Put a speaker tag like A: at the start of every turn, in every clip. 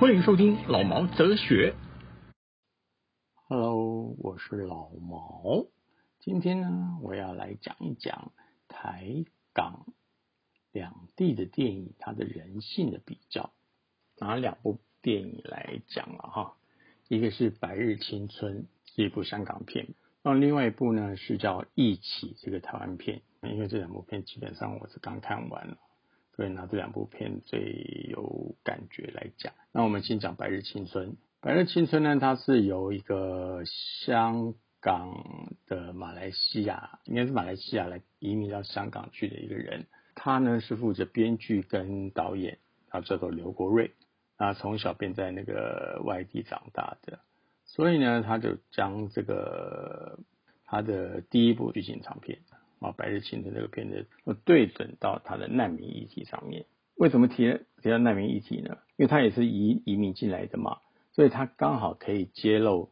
A: 欢迎收听老毛哲学。
B: Hello，我是老毛。今天呢，我要来讲一讲台港两地的电影它的人性的比较。拿两部电影来讲了哈，一个是《白日青春》是一部香港片，那另外一部呢是叫《一起》这个台湾片。因为这两部片基本上我是刚看完了，所以拿这两部片最有感觉来讲。那我们先讲《白日青春》。《白日青春》呢，它是由一个香港的马来西亚，应该是马来西亚来移民到香港去的一个人。他呢是负责编剧跟导演，他叫做刘国瑞。啊，从小便在那个外地长大的，所以呢，他就将这个他的第一部剧情长片啊，《白日青春》这个片子，对准到他的难民议题上面。为什么提提到难民议题呢？因为他也是移移民进来的嘛，所以他刚好可以揭露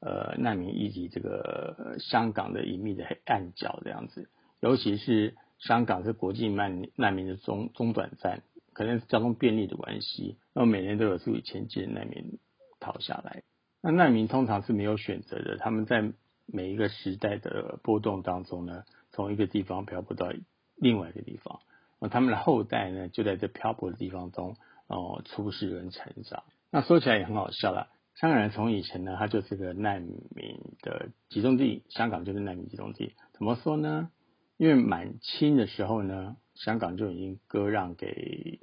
B: 呃难民以及这个香港的隐秘的黑暗角这样子，尤其是香港是国际难难民的中中转站。可能是交通便利的关系，那么每年都有数以千计的难民逃下来。那难民通常是没有选择的，他们在每一个时代的波动当中呢，从一个地方漂泊到另外一个地方，那他们的后代呢就在这漂泊的地方中哦出世跟成长。那说起来也很好笑啦，香港人从以前呢，他就是个难民的集中地，香港就是难民集中地。怎么说呢？因为满清的时候呢，香港就已经割让给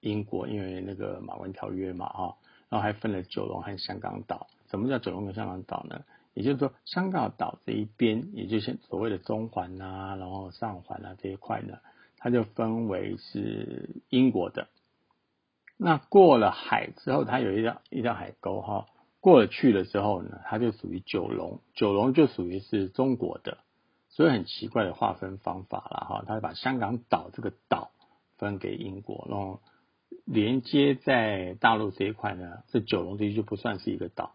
B: 英国，因为那个马关条约嘛，哈，然后还分了九龙和香港岛。什么叫九龙跟香港岛呢？也就是说，香港岛这一边，也就是所谓的中环啊，然后上环啊这一块呢，它就分为是英国的。那过了海之后，它有一条一条海沟哈，过了去了之后呢，它就属于九龙，九龙就属于是中国的。所以很奇怪的划分方法了哈，他把香港岛这个岛分给英国，然后连接在大陆这一块呢，这九龙地区就不算是一个岛，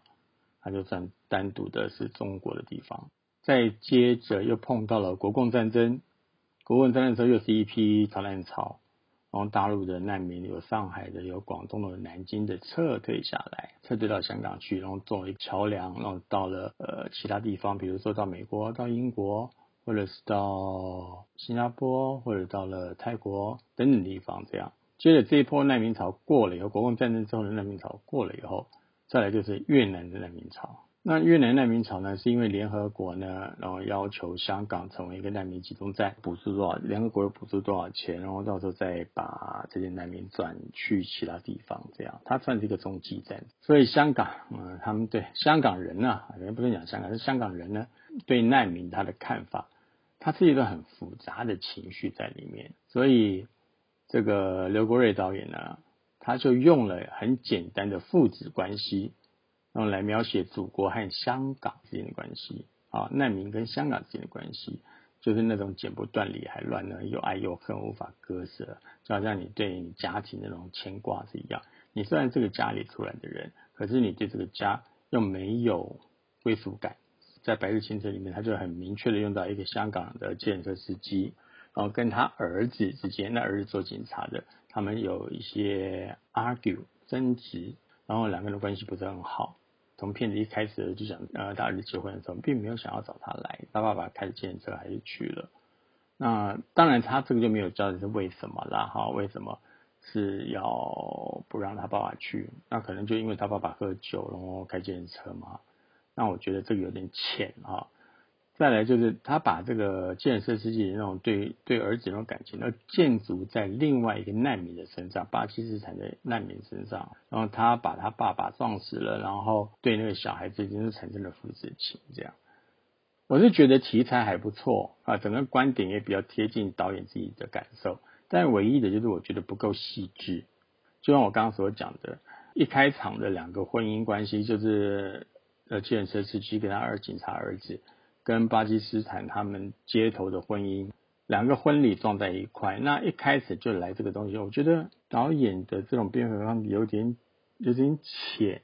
B: 它就算单独的是中国的地方。再接着又碰到了国共战争，国共战争时候又是一批逃难潮，然后大陆的难民有上海的，有广东的，有南京的撤退下来，撤退到香港去，然后作为桥梁，然后到了呃其他地方，比如说到美国、到英国。或者是到新加坡，或者到了泰国等等地方，这样。接着这一波难民潮过了以后，国共战争之后的难民潮过了以后，再来就是越南的难民潮。那越南难民潮呢，是因为联合国呢，然后要求香港成为一个难民集中站，补助多少，联合国又补助多少钱，然后到时候再把这些难民转去其他地方，这样，它算是一个中继站。所以香港，嗯，他们对香港人呢、啊，人不是讲香港，是香港人呢，对难民他的看法。它是一个很复杂的情绪在里面，所以这个刘国瑞导演呢，他就用了很简单的父子关系，用来描写祖国和香港之间的关系啊，难民跟香港之间的关系，就是那种剪不断理还乱呢，又爱又恨无法割舍，就好像你对你家庭那种牵挂是一样。你虽然这个家里出来的人，可是你对这个家又没有归属感。在《白日清晨》里面，他就很明确的用到一个香港的建设司机，然后跟他儿子之间，那儿子做警察的，他们有一些 argue 争执，然后两个人的关系不是很好。从片子一开始就想，呃，他儿子结婚的时候，并没有想要找他来，他爸爸开着计程车还是去了。那当然，他这个就没有交代是为什么啦，哈，为什么是要不让他爸爸去？那可能就因为他爸爸喝酒，然后开计程车嘛。那我觉得这个有点浅啊。再来就是他把这个建设司机的那种对对儿子那种感情，要建筑在另外一个难民的身上，巴基斯坦的难民身上。然后他把他爸爸撞死了，然后对那个小孩子就是产生了父子情，这样。我是觉得题材还不错啊，整个观点也比较贴近导演自己的感受，但唯一的就是我觉得不够细致。就像我刚刚所讲的，一开场的两个婚姻关系就是。呃，建设司机跟他二警察儿子跟巴基斯坦他们街头的婚姻，两个婚礼撞在一块，那一开始就来这个东西，我觉得导演的这种变化有点有点浅，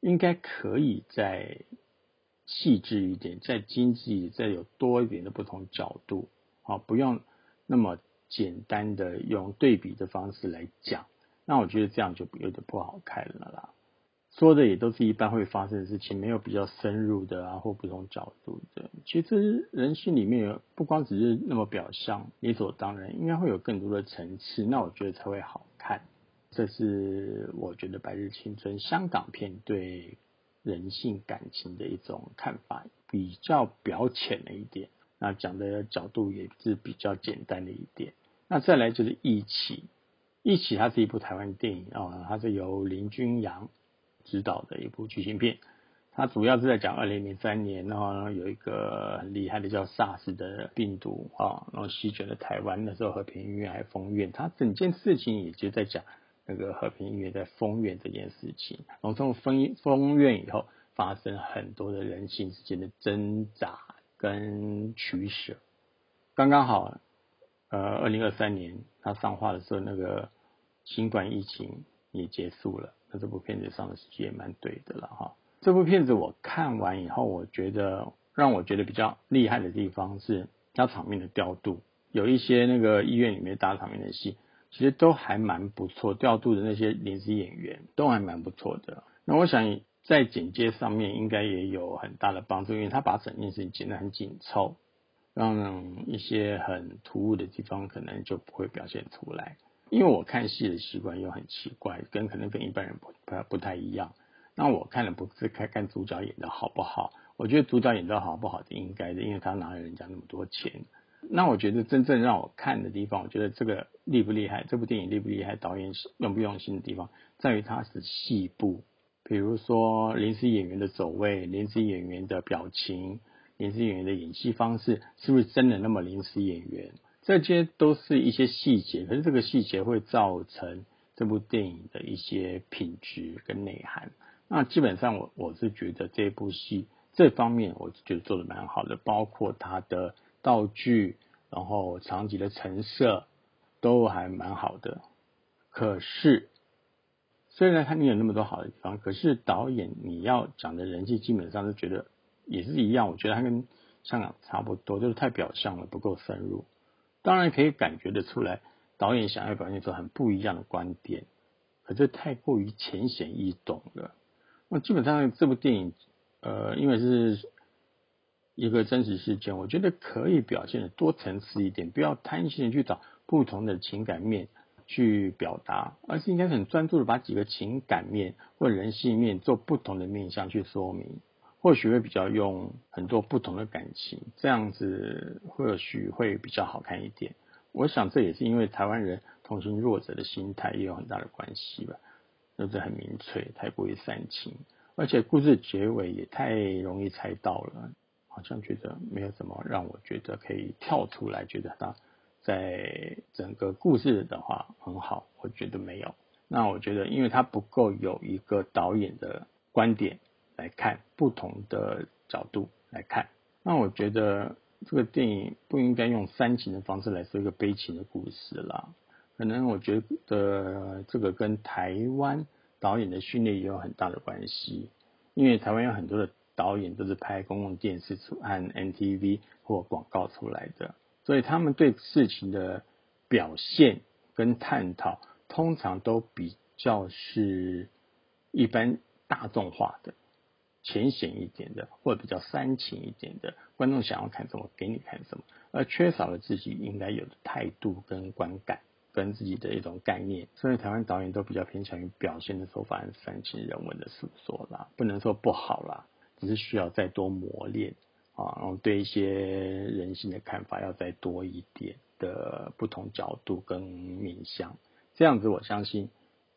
B: 应该可以再细致一点，再精致，再有多一点的不同角度，好，不用那么简单的用对比的方式来讲，那我觉得这样就有点不好看了啦。说的也都是一般会发生的事情，没有比较深入的啊，或不同角度的。其实人性里面有不光只是那么表象，理所当然，应该会有更多的层次，那我觉得才会好看。这是我觉得《白日青春》香港片对人性感情的一种看法，比较表浅了一点，那讲的角度也是比较简单的一点。那再来就是《一起》，《一起》它是一部台湾电影啊，它是由林君阳。指导的一部剧情片，它主要是在讲二零零三年，然后有一个很厉害的叫 SARS 的病毒啊，然后席卷了台湾，那时候和平医院还封院，它整件事情也就在讲那个和平医院在封院这件事情，然后从封封院以后发生很多的人性之间的挣扎跟取舍，刚刚好，呃，二零二三年它上画的时候，那个新冠疫情也结束了。那这部片子上的时机也蛮对的了哈。这部片子我看完以后，我觉得让我觉得比较厉害的地方是它场面的调度，有一些那个医院里面大场面的戏，其实都还蛮不错，调度的那些临时演员都还蛮不错的。那我想在剪接上面应该也有很大的帮助，因为他把整件事情剪得很紧凑，让一些很突兀的地方可能就不会表现出来。因为我看戏的习惯又很奇怪，跟可能跟一般人不不不太一样。那我看的不是看看主角演的好不好，我觉得主角演的好不好是应该的，因为他拿了人家那么多钱。那我觉得真正让我看的地方，我觉得这个厉不厉害，这部电影厉不厉害，导演用不用心的地方，在于它是细部，比如说临时演员的走位、临时演员的表情、临时演员的演戏方式，是不是真的那么临时演员？这些都是一些细节，可是这个细节会造成这部电影的一些品质跟内涵。那基本上我我是觉得这部戏这方面，我觉得做的蛮好的，包括它的道具，然后场景的陈设都还蛮好的。可是虽然它你有那么多好的地方，可是导演你要讲的人气基本上是觉得也是一样，我觉得它跟香港差不多，就是太表象了，不够深入。当然可以感觉得出来，导演想要表现出很不一样的观点，可这太过于浅显易懂了。那基本上这部电影，呃，因为是一个真实事件，我觉得可以表现的多层次一点，不要贪心的去找不同的情感面去表达，而是应该很专注的把几个情感面或人性面做不同的面向去说明。或许会比较用很多不同的感情，这样子或许会比较好看一点。我想这也是因为台湾人同情弱者的心态也有很大的关系吧。就是很明粹，太过于煽情，而且故事结尾也太容易猜到了，好像觉得没有什么让我觉得可以跳出来，觉得他在整个故事的话很好，我觉得没有。那我觉得，因为他不够有一个导演的观点。来看不同的角度来看，那我觉得这个电影不应该用煽情的方式来说一个悲情的故事啦。可能我觉得这个跟台湾导演的训练也有很大的关系，因为台湾有很多的导演都是拍公共电视出和 NTV 或广告出来的，所以他们对事情的表现跟探讨，通常都比较是一般大众化的。浅显一点的，或者比较煽情一点的，观众想要看什么，给你看什么，而缺少了自己应该有的态度跟观感，跟自己的一种概念。所以台湾导演都比较偏向于表现的手法，煽情人文的诉说啦，不能说不好啦，只是需要再多磨练啊，然后对一些人性的看法要再多一点的不同角度跟面向，这样子我相信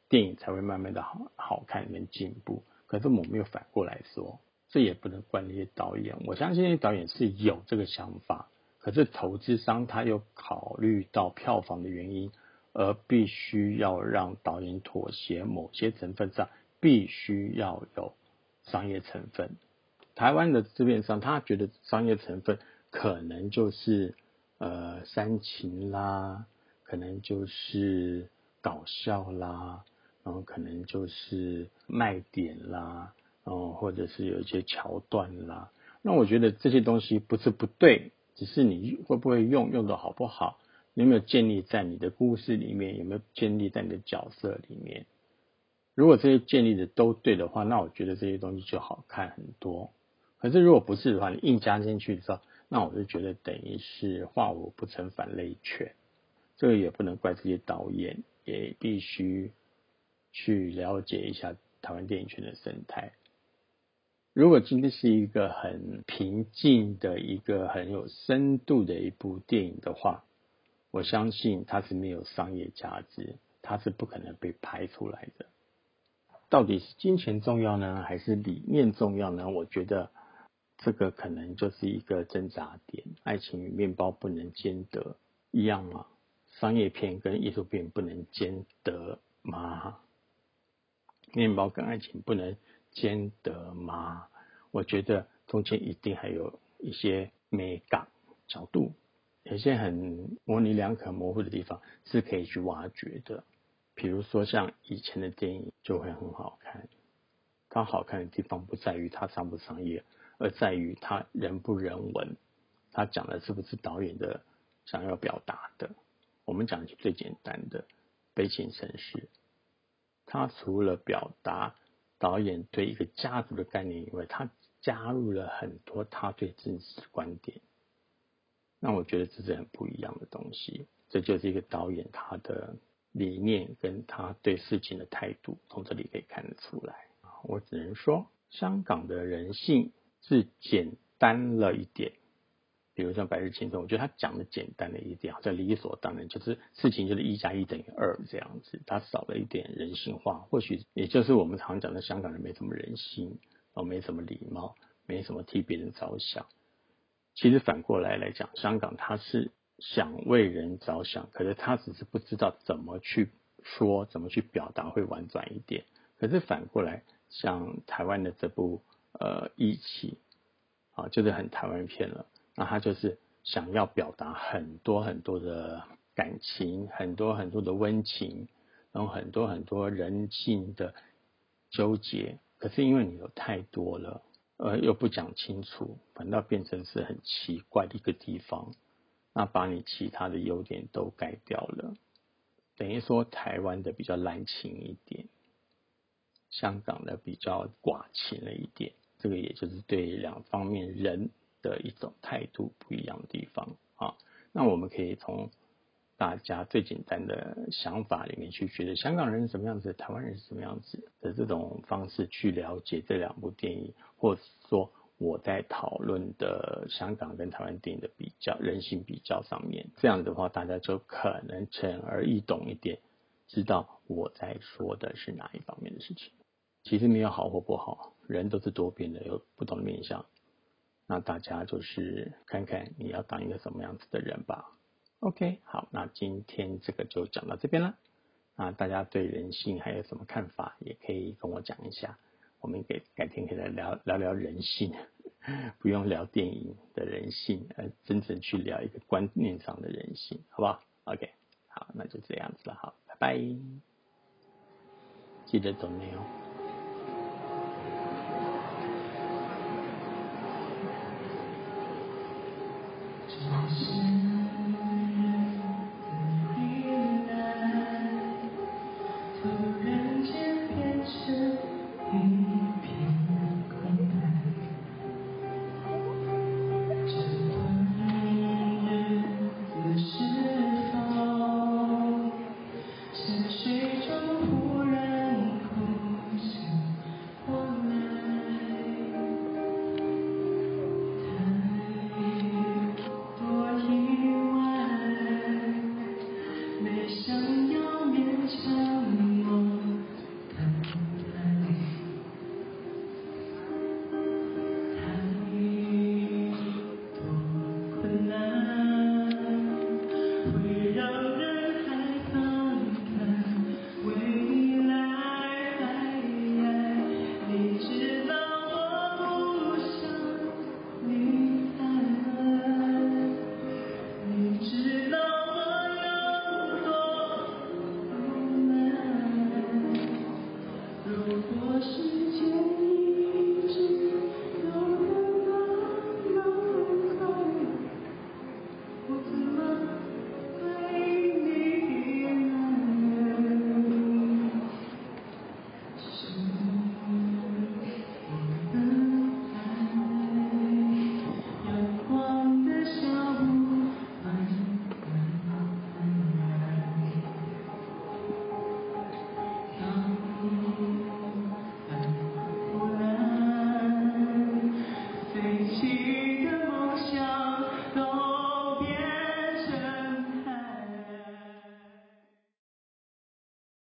B: 电影才会慢慢的好好看跟进步。可是我没有反过来说，这也不能怪那些导演。我相信那些导演是有这个想法，可是投资商他又考虑到票房的原因，而必须要让导演妥协某些成分上，必须要有商业成分。台湾的制片商他觉得商业成分可能就是呃煽情啦，可能就是搞笑啦，然后可能就是卖点啦，然后或者是有一些桥段啦。那我觉得这些东西不是不对，只是你会不会用，用的好不好，有没有建立在你的故事里面，有没有建立在你的角色里面。如果这些建立的都对的话，那我觉得这些东西就好看很多。可是如果不是的话，你硬加进去的时候，那我就觉得等于是画我不成反类犬。这个也不能怪这些导演，也必须去了解一下台湾电影圈的生态。如果今天是一个很平静的一个很有深度的一部电影的话，我相信它是没有商业价值，它是不可能被拍出来的。到底是金钱重要呢，还是理念重要呢？我觉得这个可能就是一个挣扎点。爱情与面包不能兼得，一样吗？商业片跟艺术片不能兼得吗？面包跟爱情不能兼得吗？我觉得中间一定还有一些美感角度，有些很模棱两可、模糊的地方是可以去挖掘的。比如说像以前的电影就会很好看，它好看的地方不在于它商不商业，而在于它人不人文，它讲的是不是导演的想要表达的。我们讲最简单的《悲情城市》，他除了表达导演对一个家族的概念以外，他加入了很多他对真实观点。那我觉得这是很不一样的东西，这就是一个导演他的。理念跟他对事情的态度，从这里可以看得出来。我只能说，香港的人性是简单了一点。比如像《白日青春》，我觉得他讲的简单了一点，好像理所当然，就是事情就是一加一等于二这样子。他少了一点人性化，或许也就是我们常讲的香港人没什么人性，哦，没什么礼貌，没什么替别人着想。其实反过来来讲，香港它是。想为人着想，可是他只是不知道怎么去说，怎么去表达会婉转一点。可是反过来，像台湾的这部呃《义气》啊，就是很台湾片了。那他就是想要表达很多很多的感情，很多很多的温情，然后很多很多人性的纠结。可是因为你有太多了，呃，又不讲清楚，反倒变成是很奇怪的一个地方。那把你其他的优点都改掉了，等于说台湾的比较滥情一点，香港的比较寡情了一点，这个也就是对两方面人的一种态度不一样的地方啊。那我们可以从大家最简单的想法里面去觉得香港人是什么样子，台湾人是什么样子的这种方式去了解这两部电影，或者说。我在讨论的香港跟台湾电影的比较人性比较上面，这样的话大家就可能浅而易懂一点，知道我在说的是哪一方面的事情。其实没有好或不好，人都是多变的，有不同的面相。那大家就是看看你要当一个什么样子的人吧。OK，好，那今天这个就讲到这边了。那大家对人性还有什么看法，也可以跟我讲一下。我们给改天可以来聊聊聊人性，不用聊电影的人性，而真正去聊一个观念上的人性，好不好？OK，好，那就这样子了，好，拜拜，记得走内哦。